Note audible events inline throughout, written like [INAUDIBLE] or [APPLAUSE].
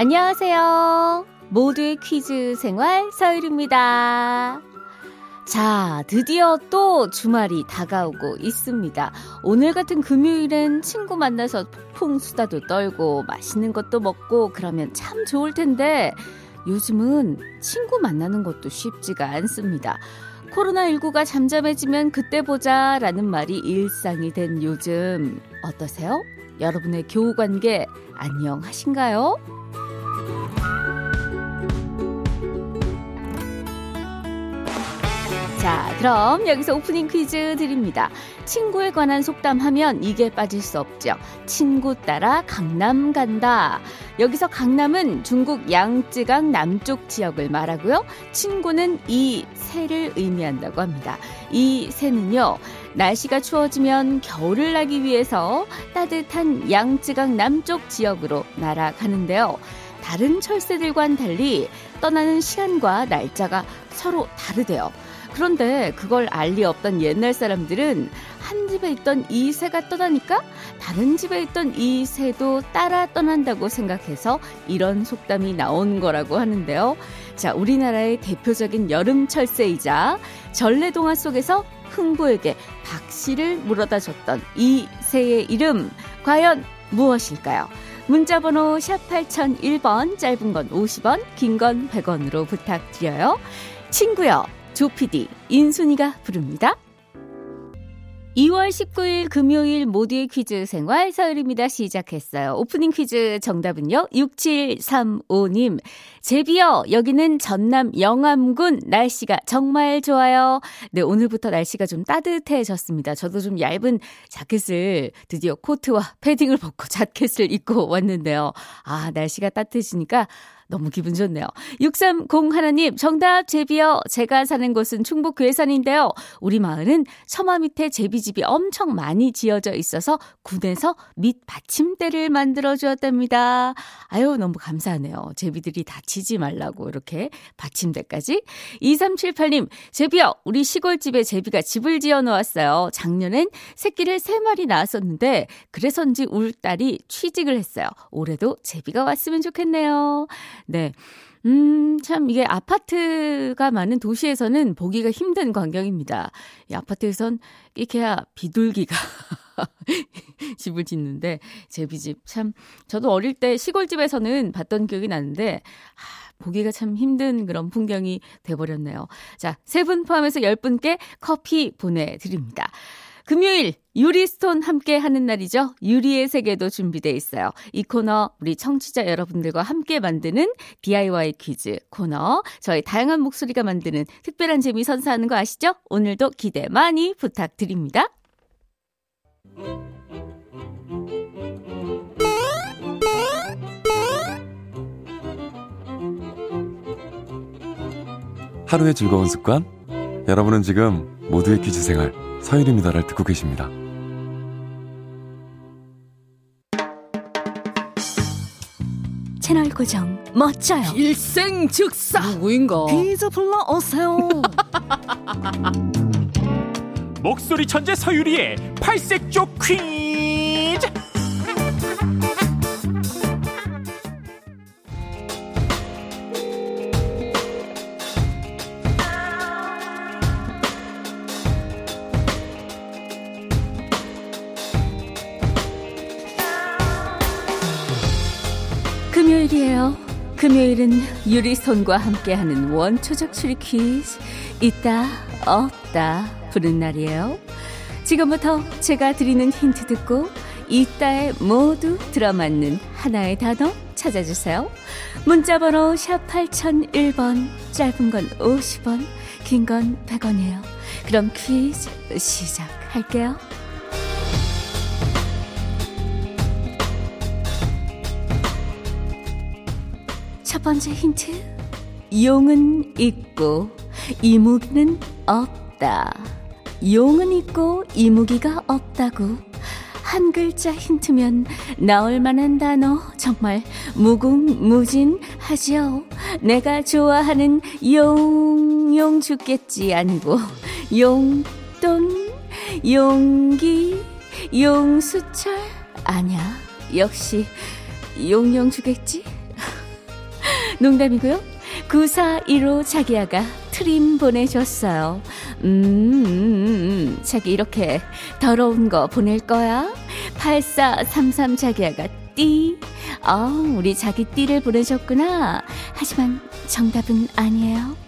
안녕하세요. 모두의 퀴즈 생활 서율입니다. 자, 드디어 또 주말이 다가오고 있습니다. 오늘 같은 금요일엔 친구 만나서 폭풍 수다도 떨고 맛있는 것도 먹고 그러면 참 좋을 텐데 요즘은 친구 만나는 것도 쉽지가 않습니다. 코로나19가 잠잠해지면 그때 보자 라는 말이 일상이 된 요즘 어떠세요? 여러분의 교우 관계 안녕하신가요? 자, 그럼 여기서 오프닝 퀴즈 드립니다. 친구에 관한 속담하면 이게 빠질 수 없죠. 친구 따라 강남 간다. 여기서 강남은 중국 양쯔강 남쪽 지역을 말하고요. 친구는 이 새를 의미한다고 합니다. 이 새는요. 날씨가 추워지면 겨울을 나기 위해서 따뜻한 양쯔강 남쪽 지역으로 날아가는데요. 다른 철새들과는 달리 떠나는 시간과 날짜가 서로 다르대요. 그런데 그걸 알 리 없던 옛날 사람들은 한 집에 있던 이 새가 떠나니까 다른 집에 있던 이 새도 따라 떠난다고 생각해서 이런 속담이 나온 거라고 하는데요. 자, 우리나라의 대표적인 여름 철 새이자 전래동화 속에서 흥부에게 박씨를 물어다 줬던 이 새의 이름 과연 무엇일까요? 문자번호 샵 8001번 짧은 건 50원 긴 건 100원으로 부탁드려요. 친구요. 조피디, 인순이가 부릅니다. 2월 19일 금요일 모두의 퀴즈 생활 서열입니다. 시작했어요. 오프닝 퀴즈 정답은요. 6735님. 제비요. 여기는 전남 영암군 날씨가 정말 좋아요. 네, 오늘부터 날씨가 좀 따뜻해졌습니다. 저도 좀 얇은 자켓을 드디어 코트와 패딩을 벗고 [LAUGHS] 자켓을 입고 왔는데요. 아, 날씨가 따뜻해지니까 너무 기분 좋네요. 630 하나님, 정답 제비요. 제가 사는 곳은 충북 괴산인데요. 우리 마을은 처마 밑에 제비집이 엄청 많이 지어져 있어서 군에서 밑 받침대를 만들어 주었답니다. 아유, 너무 감사하네요. 제비들이 다치지 말라고 이렇게 받침대까지. 2378님, 제비요. 우리 시골집에 제비가 집을 지어 놓았어요. 작년엔 새끼를 3마리 낳았었는데 그래서인지 울 딸이 취직을 했어요. 올해도 제비가 왔으면 좋겠네요. 네. 음, 참, 이게 아파트가 많은 도시에서는 보기가 힘든 광경입니다. 이 아파트에선 이렇게야 비둘기가 [LAUGHS] 집을 짓는데, 제비 집 참, 저도 어릴 때 시골집에서는 봤던 기억이 나는데, 아, 보기가 참 힘든 그런 풍경이 돼버렸네요. 자, 세 분 포함해서 열 분께 커피 보내드립니다. 금요일 유리스톤 함께 하는 날이죠. 유리의 세계도 준비돼 있어요. 이 코너 우리 청취자 여러분들과 함께 만드는 DIY 퀴즈 코너. 저희 다양한 목소리가 만드는 특별한 재미 선사하는 거 아시죠? 오늘도 기대 많이 부탁드립니다. 하루의 즐거운 습관 여러분은 지금 모두의 퀴즈 생활 서유리입니다를 듣고 계십니다. 채널 고정 멋져요. 일생 즉사 누구인가? 퀴즈 불러 오세요. [LAUGHS] 목소리 천재 서유리의 팔색조 퀴 금요일은 유리손과 함께하는 원초적 추리 퀴즈 있다 없다 부른 날이에요. 지금부터 제가 드리는 힌트 듣고 있다에 모두 들어맞는 하나의 단어 찾아주세요. 문자번호 샵 8001번 짧은 건 50원 긴 건 100원이에요. 그럼 퀴즈 시작할게요. 첫 번째 힌트. 용은 있고 이무기는 없다. 용은 있고 이무기가 없다고. 한 글자 힌트면 나올 만한 단어 정말 무궁무진하지요. 내가 좋아하는 용, 용 죽겠지 아니고 용돈, 용기, 용수철 아니야. 역시 용용 주겠지? 농담이고요. 9415 자기야가 트림 보내줬어요. 음, 자기 이렇게 더러운 거 보낼 거야? 8433 자기야가 띠. 아, 우리 자기 띠를 보내셨구나. 하지만 정답은 아니에요.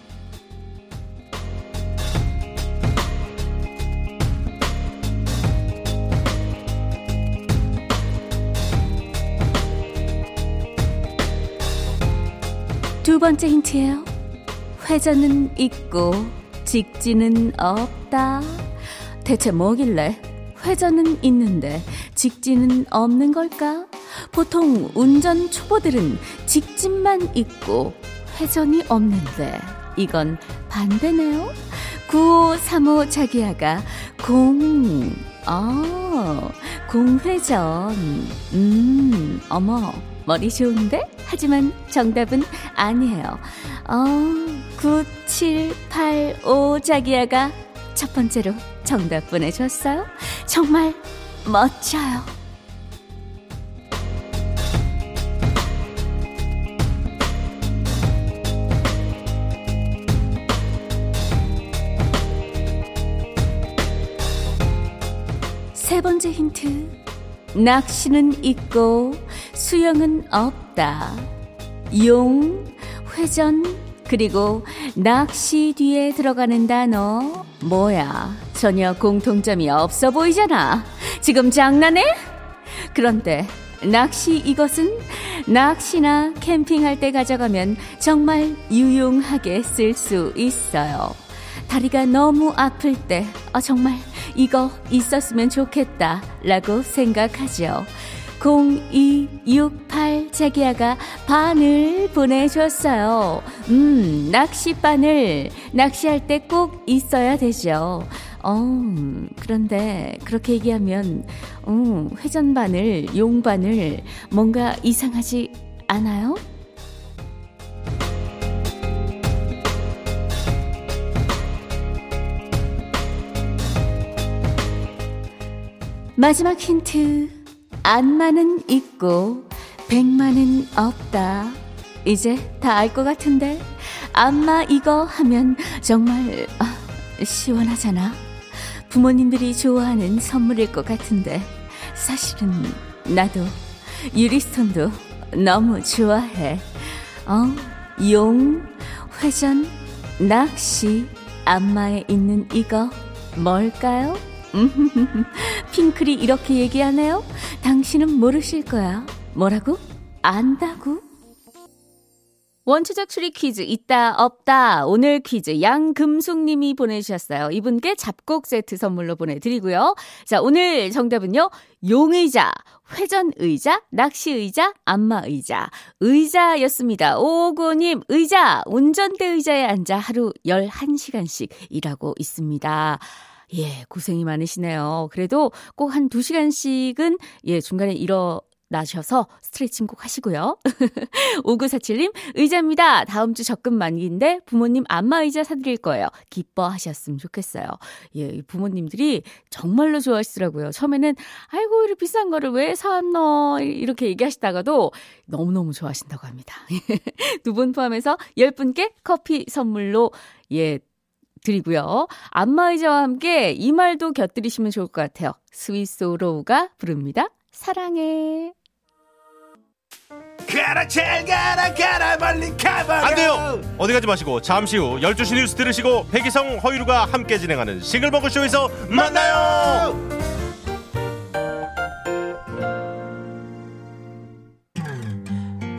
두 번째 힌트예요. 회전은 있고 직진은 없다. 대체 뭐길래 회전은 있는데 직진은 없는 걸까? 보통 운전 초보들은 직진만 있고 회전이 없는데 이건 반대네요. 9535 자기야가 공, 아, 공회전. 음, 어머, 머리 좋은데? 하지만 정답은 아니에요. 어, 9785 자기야가 첫 번째로 정답 보내줬어요. 정말 멋져요. 세 번째 힌트. 낚시는 있고 수영은 없다. 용, 회전, 그리고 낚시 뒤에 들어가는 단어 뭐야? 전혀 공통점이 없어 보이잖아. 지금 장난해? 그런데 낚시 이것은 낚시나 캠핑할 때 가져가면 정말 유용하게 쓸 수 있어요. 다리가 너무 아플 때, 아, 정말 이거 있었으면 좋겠다. 라고 생각하죠. 0268 자기야가 바늘 보내줬어요. 음, 낚시바늘. 낚시할 때 꼭 있어야 되죠. 어, 그런데 그렇게 얘기하면, 어, 회전바늘, 용바늘, 뭔가 이상하지 않아요? 마지막 힌트. 안마는 있고, 백만은 없다. 이제 다 알 것 같은데. 안마 이거 하면 정말, 아, 시원하잖아. 부모님들이 좋아하는 선물일 것 같은데. 사실은 나도 유리스톤도 너무 좋아해. 어, 용, 회전, 낚시, 안마에 있는 이거 뭘까요? [LAUGHS] 핑클이 이렇게 얘기하네요. 당신은 모르실 거야. 뭐라고? 안다고? 원초적 추리 퀴즈 있다 없다 오늘 퀴즈 양금숙님이 보내주셨어요. 이분께 잡곡 세트 선물로 보내드리고요. 자 오늘 정답은요 용의자, 회전 의자, 낚시 의자, 안마 의자, 의자였습니다. 오고님 의자 운전대 의자에 앉아 하루 11시간씩 일하고 있습니다. 예, 고생이 많으시네요. 그래도 꼭한 두시간씩은 예, 중간에 일어 나셔서 스트레칭 꼭 하시고요. [LAUGHS] 5947님, 의자입니다. 다음 주 적금 만기인데 부모님 안마 의자 사드릴 거예요. 기뻐하셨으면 좋겠어요. 예, 부모님들이 정말로 좋아하시더라고요. 처음에는, 아이고, 이렇게 비싼 거를 왜 사왔노? 이렇게 얘기하시다가도 너무너무 좋아하신다고 합니다. [LAUGHS] 두 분 포함해서 10분께 커피 선물로, 예, 드리고요. 안마의자와 함께 이 말도 곁들이시면 좋을 것 같아요. 스위스로우가 부릅니다. 사랑해. 가라 잘 가라 가라 멀리 가봐라 안 돼요. 어디 가지 마시고 잠시 후 12시 뉴스 들으시고 백이성 허유루가 함께 진행하는 싱글벙글쇼에서 만나요.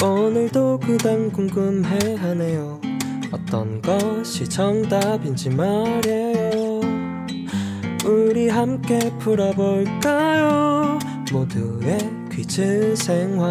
오늘도 그당 궁금해하네요 어떤 것이 정답인지 말이에요. 우리 함께 풀어볼까요? 모두의 퀴즈 생활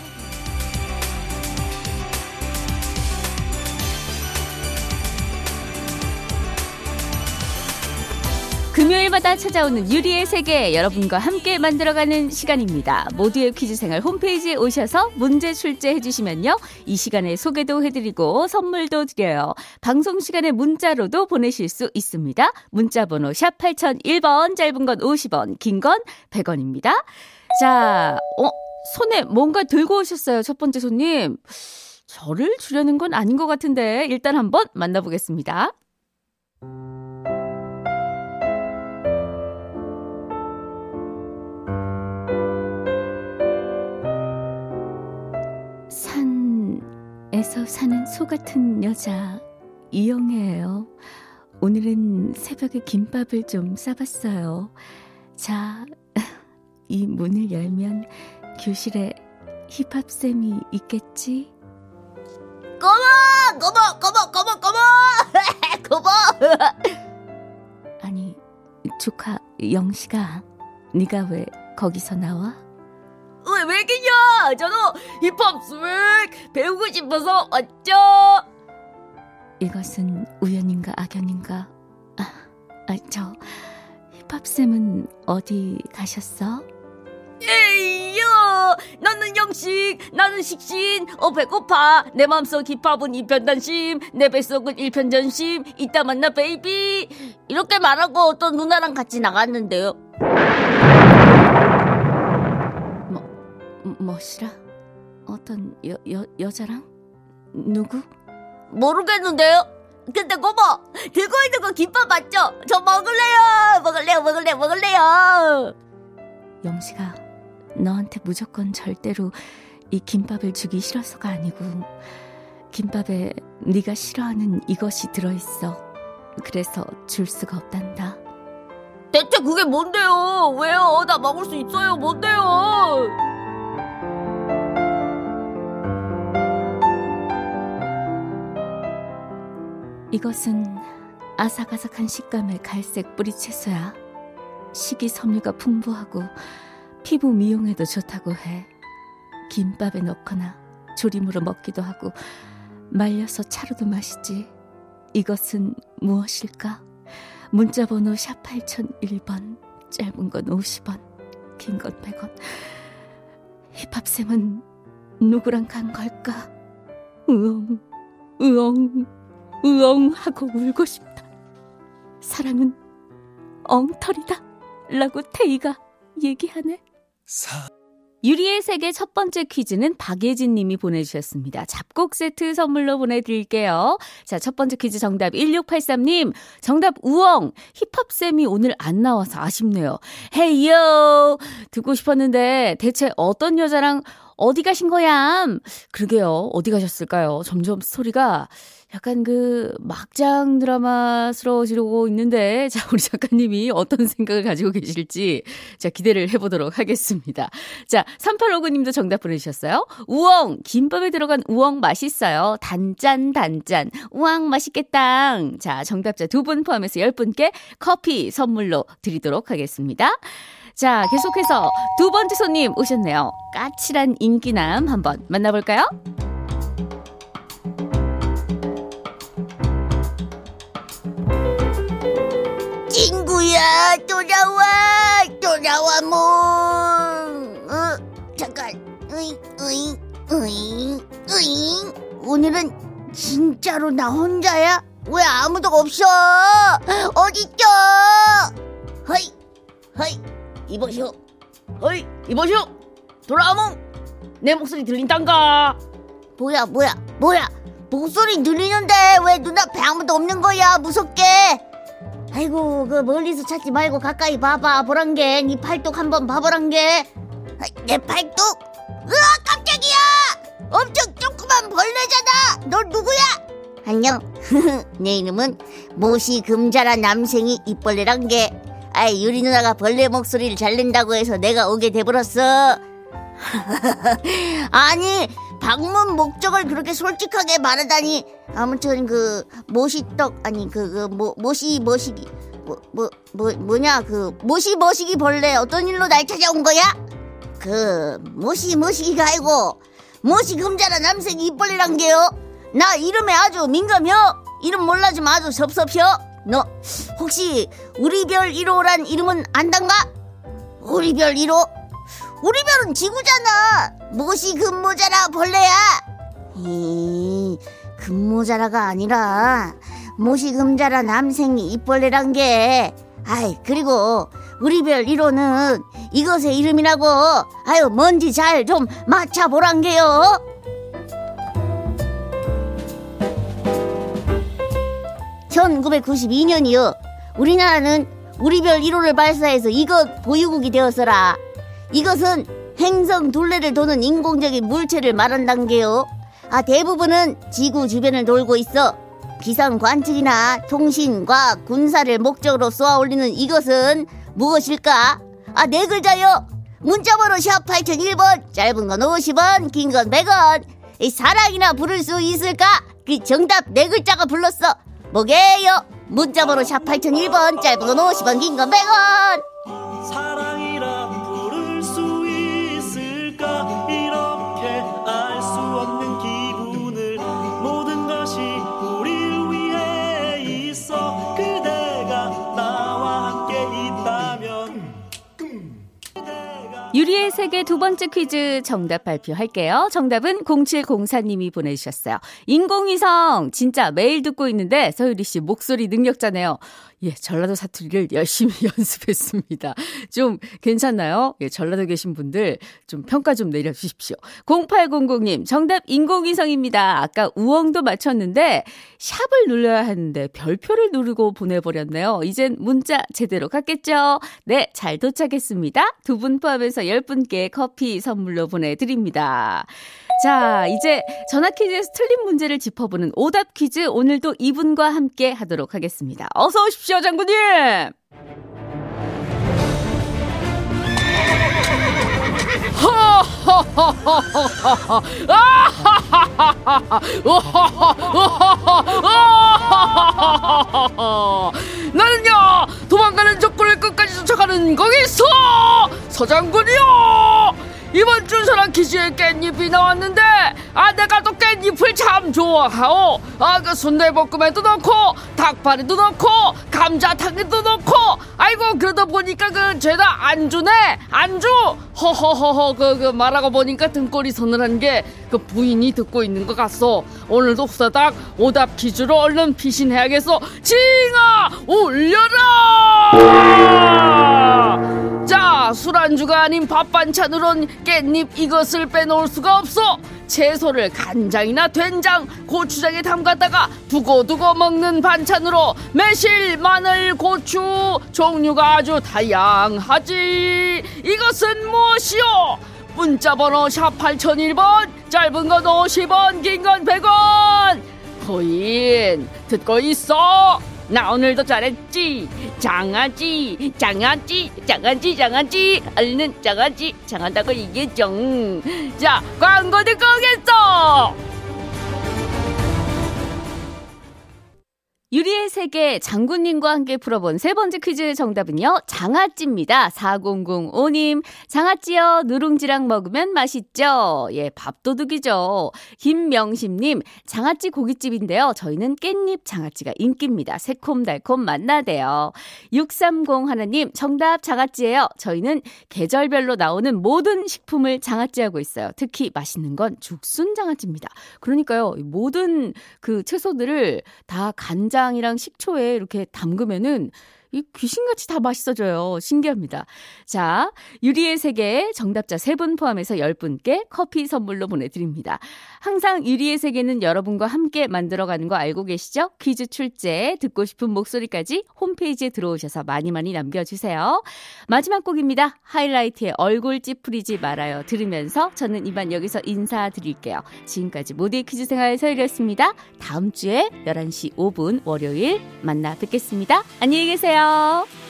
금요일마다 찾아오는 유리의 세계 여러분과 함께 만들어가는 시간입니다. 모두의 퀴즈 생활 홈페이지에 오셔서 문제 출제해 주시면요. 이 시간에 소개도 해드리고 선물도 드려요. 방송 시간에 문자로도 보내실 수 있습니다. 문자 번호 샵 8001번 짧은 건 50원 긴 건 100원입니다. 자, 어, 손에 뭔가 들고 오셨어요. 첫 번째 손님. 저를 주려는 건 아닌 것 같은데 일단 한번 만나보겠습니다. 산에서 사는 소 같은 여자 이영애예요. 오늘은 새벽에 김밥을 좀 싸봤어요. 자, [LAUGHS] 이 문을 열면 교실에 힙합쌤이 있겠지? 꼬마 꼬마 꼬마 꼬마 꼬마 꼬마 아니, 조카 영씨가 네가 왜 거기서 나와? 왜 왜겠냐? 저도 힙합 swag 배우고 싶어서 왔죠? 이것은 우연인가 악연인가? 아, 아, 저 힙합쌤은 어디 가셨어? Ayo! 나는 영식 나는 식신 어 배고파. 내 맘속 힙합은 일편단심 내 뱃속은 일편점심 이따 만나 baby. 이렇게 말하고 어떤 누나랑 같이 나갔는데요 뭐, 뭐시라? 어떤 여, 여, 여자랑? 누구? 모르겠는데요 근데 고모 들고 있는 거 김밥 맞죠? 저 먹을래요 먹을래요 먹을래요 먹을래요 영식아, 너한테 무조건 절대로 이 김밥을 주기 싫어서가 아니고 김밥에 네가 싫어하는 이것이 들어있어. 그래서 줄 수가 없단다. 대체 그게 뭔데요 왜요 나 먹을 수 있어요 뭔데요 이것은 아삭아삭한 식감의 갈색 뿌리 채소야. 식이섬유가 풍부하고 피부 미용에도 좋다고 해. 김밥에 넣거나 조림으로 먹기도 하고 말려서 차로도 마시지. 이것은 무엇일까? 문자 번호 샵 8001번, 짧은 건 50원, 긴 건 100원. 힙합쌤은 누구랑 간 걸까? 으엉, 으엉, 으엉 하고 울고 싶다. 사랑은 엉터리다. 라고 태희가 얘기하네. 유리의 세계 첫 번째 퀴즈는 박예진 님이 보내주셨습니다. 잡곡 세트 선물로 보내드릴게요. 자, 첫 번째 퀴즈 정답 1683님. 정답 우엉. 힙합쌤이 오늘 안 나와서 아쉽네요. 헤이요! 듣고 싶었는데 대체 어떤 여자랑 어디 가신 거야? 그러게요. 어디 가셨을까요? 점점 스토리가 약간 그 막장 드라마스러워지고 있는데 [LAUGHS] 자 우리 작가님이 어떤 생각을 가지고 계실지 자 기대를 해보도록 하겠습니다. 자 3859님도 정답 보내주셨어요. 우엉 김밥에 들어간 우엉 맛있어요. 단짠 단짠 우엉 맛있겠다. 자 정답자 두 분 포함해서 10분께 커피 선물로 드리도록 하겠습니다. 자 계속해서 두 번째 손님 오셨네요. 까칠한 인기남 한번 만나볼까요? 친구야 돌아와 돌아와 몽 어, 잠깐. 으잉 으잉 으잉 으잉 오늘은 진짜로 나 혼자야? 왜 아무도 없어? 어딨죠? 허이 허이 이보쇼 허이 이보쇼 돌아와 몽내 목소리 들린단가? 뭐야 뭐야 뭐야? 목소리 들리는데 왜 눈앞에 아무도 없는 거야 무섭게 아이고 그 멀리서 찾지 말고 가까이 봐봐. 보란게 네 팔뚝 한번 봐보란게. 아, 내 팔뚝? 으아 깜짝이야! 엄청 조그만 벌레잖아! 너 누구야? 안녕. [LAUGHS] 내 이름은 모시 금자란 남생이 입벌레란게. 아이 유리 누나가 벌레 목소리를 잘 낸다고 해서 내가 오게 돼버렸어 [LAUGHS] 아니 방문 목적을 그렇게 솔직하게 말하다니 아무튼 그 모시떡 아니 그, 그 모, 모시 머시기 뭐, 뭐, 뭐, 뭐냐 그 모시 머시기 벌레 어떤 일로 날 찾아온 거야? 그 모시 머시기가 아니고 모시 금자라 남색 이벌레란 게요 나 이름에 아주 민감혀 이름 몰라주면 아주 섭섭혀 너 혹시 우리별 1호란 이름은 안단가? 우리별 1호? 우리 별은 지구잖아. 무엇이 금모자라 벌레야? 이 금모자라가 아니라 모시 금자라 남생이 입벌레란 게. 아이 그리고 우리 별 1호는 이것의 이름이라고. 아유 뭔지 잘 좀 맞춰보란 게요. (1992년이요) 우리나라는 우리 별 1호를 발사해서 이것 보유국이 되었어라 이것은 행성 둘레를 도는 인공적인 물체를 말한단 게요 아 대부분은 지구 주변을 돌고 있어 기상 관측이나 통신, 과학, 군사를 목적으로 쏘아 올리는 이것은 무엇일까? 아, 네 글자요. 문자번호 샵 8001번, 짧은 건 50원, 긴 건 100원. 이 사랑이나 부를 수 있을까? 그 정답 네 글자가 불렀어. 뭐게요? 문자번호 샵 8001번, 짧은 건 50원, 긴 건 100원. 유리의 세계 두 번째 퀴즈 정답 발표할게요. 정답은 0704님이 보내주셨어요. 인공위성 진짜 매일 듣고 있는데 서유리 씨 목소리 능력자네요. 예, 전라도 사투리를 열심히 [LAUGHS] 연습했습니다. 좀 괜찮나요? 예, 전라도 계신 분들 좀 평가 좀 내려주십시오. 0800님, 정답 인공위성입니다. 아까 우엉도 맞췄는데 샵을 눌러야 하는데 별표를 누르고 보내버렸네요. 이젠 문자 제대로 갔겠죠? 네, 잘 도착했습니다. 두 분 포함해서 10 분께 커피 선물로 보내드립니다. 자, 이제 전화 퀴즈에서 틀린 문제를 짚어보는 오답 퀴즈 오늘도 이분과 함께 하도록 하겠습니다. 어서 오십시오, 장군님! [LAUGHS] 나는요 도망가는 적군을 끝까지 쫓아가는 거기서 서장군이요! 이번 준서랑 퀴즈에 깻잎이 나왔는데 아 내가 또 깻잎을 참 좋아하오. 아그 순대볶음에도 넣고 닭발에도 넣고 감자탕에도 넣고. 아이고 그러다 보니까 그 죄다 안주네 안주! 허허허허 그, 그 말하고 보니까 등골이 서늘한 게 그 부인이 듣고 있는 것 같소. 오늘도 후다닥 오답 퀴즈로 얼른 피신해야겠어 징아 올려라 자, 술안주가 아닌 밥 반찬으론 깻잎 이것을 빼놓을 수가 없어. 채소를 간장이나 된장, 고추장에 담갔다가 두고두고 먹는 반찬으로 매실, 마늘, 고추 종류가 아주 다양하지. 이것은 무엇이요? 문자번호 샵 8001번, 짧은 건 50원, 긴 건 100원. 부인, 듣고 있어. 나 오늘도 잘했지? 장아지 장아지 장아지 장아지. 얼른 장아지 장하다고 얘기해줘. 자 광고 듣고 오겠어 유리의 세계 장군님과 함께 풀어본 세 번째 퀴즈 정답은요. 장아찌입니다. 4005님. 장아찌요. 누룽지랑 먹으면 맛있죠. 예, 밥도둑이죠. 김명심님. 장아찌 고깃집인데요. 저희는 깻잎 장아찌가 인기입니다. 새콤달콤 맛나대요. 630 하나님. 정답 장아찌예요. 저희는 계절별로 나오는 모든 식품을 장아찌하고 있어요. 특히 맛있는 건 죽순 장아찌입니다. 그러니까요. 모든 그 채소들을 다 간장 간장이랑 식초에 이렇게 담그면은 이 귀신같이 다 맛있어져요. 신기합니다. 자, 유리의 세계 정답자 3분 포함해서 10분께 커피 선물로 보내드립니다. 항상 유리의 세계는 여러분과 함께 만들어가는 거 알고 계시죠? 퀴즈 출제, 듣고 싶은 목소리까지 홈페이지에 들어오셔서 많이 많이 남겨주세요. 마지막 곡입니다. 하이라이트의 얼굴 찌푸리지 말아요. 들으면서 저는 이만 여기서 인사드릴게요. 지금까지 모두의 퀴즈 생활 서일이었습니다. 다음 주에 11시 5분 월요일 만나 뵙겠습니다. 안녕히 계세요. 哦。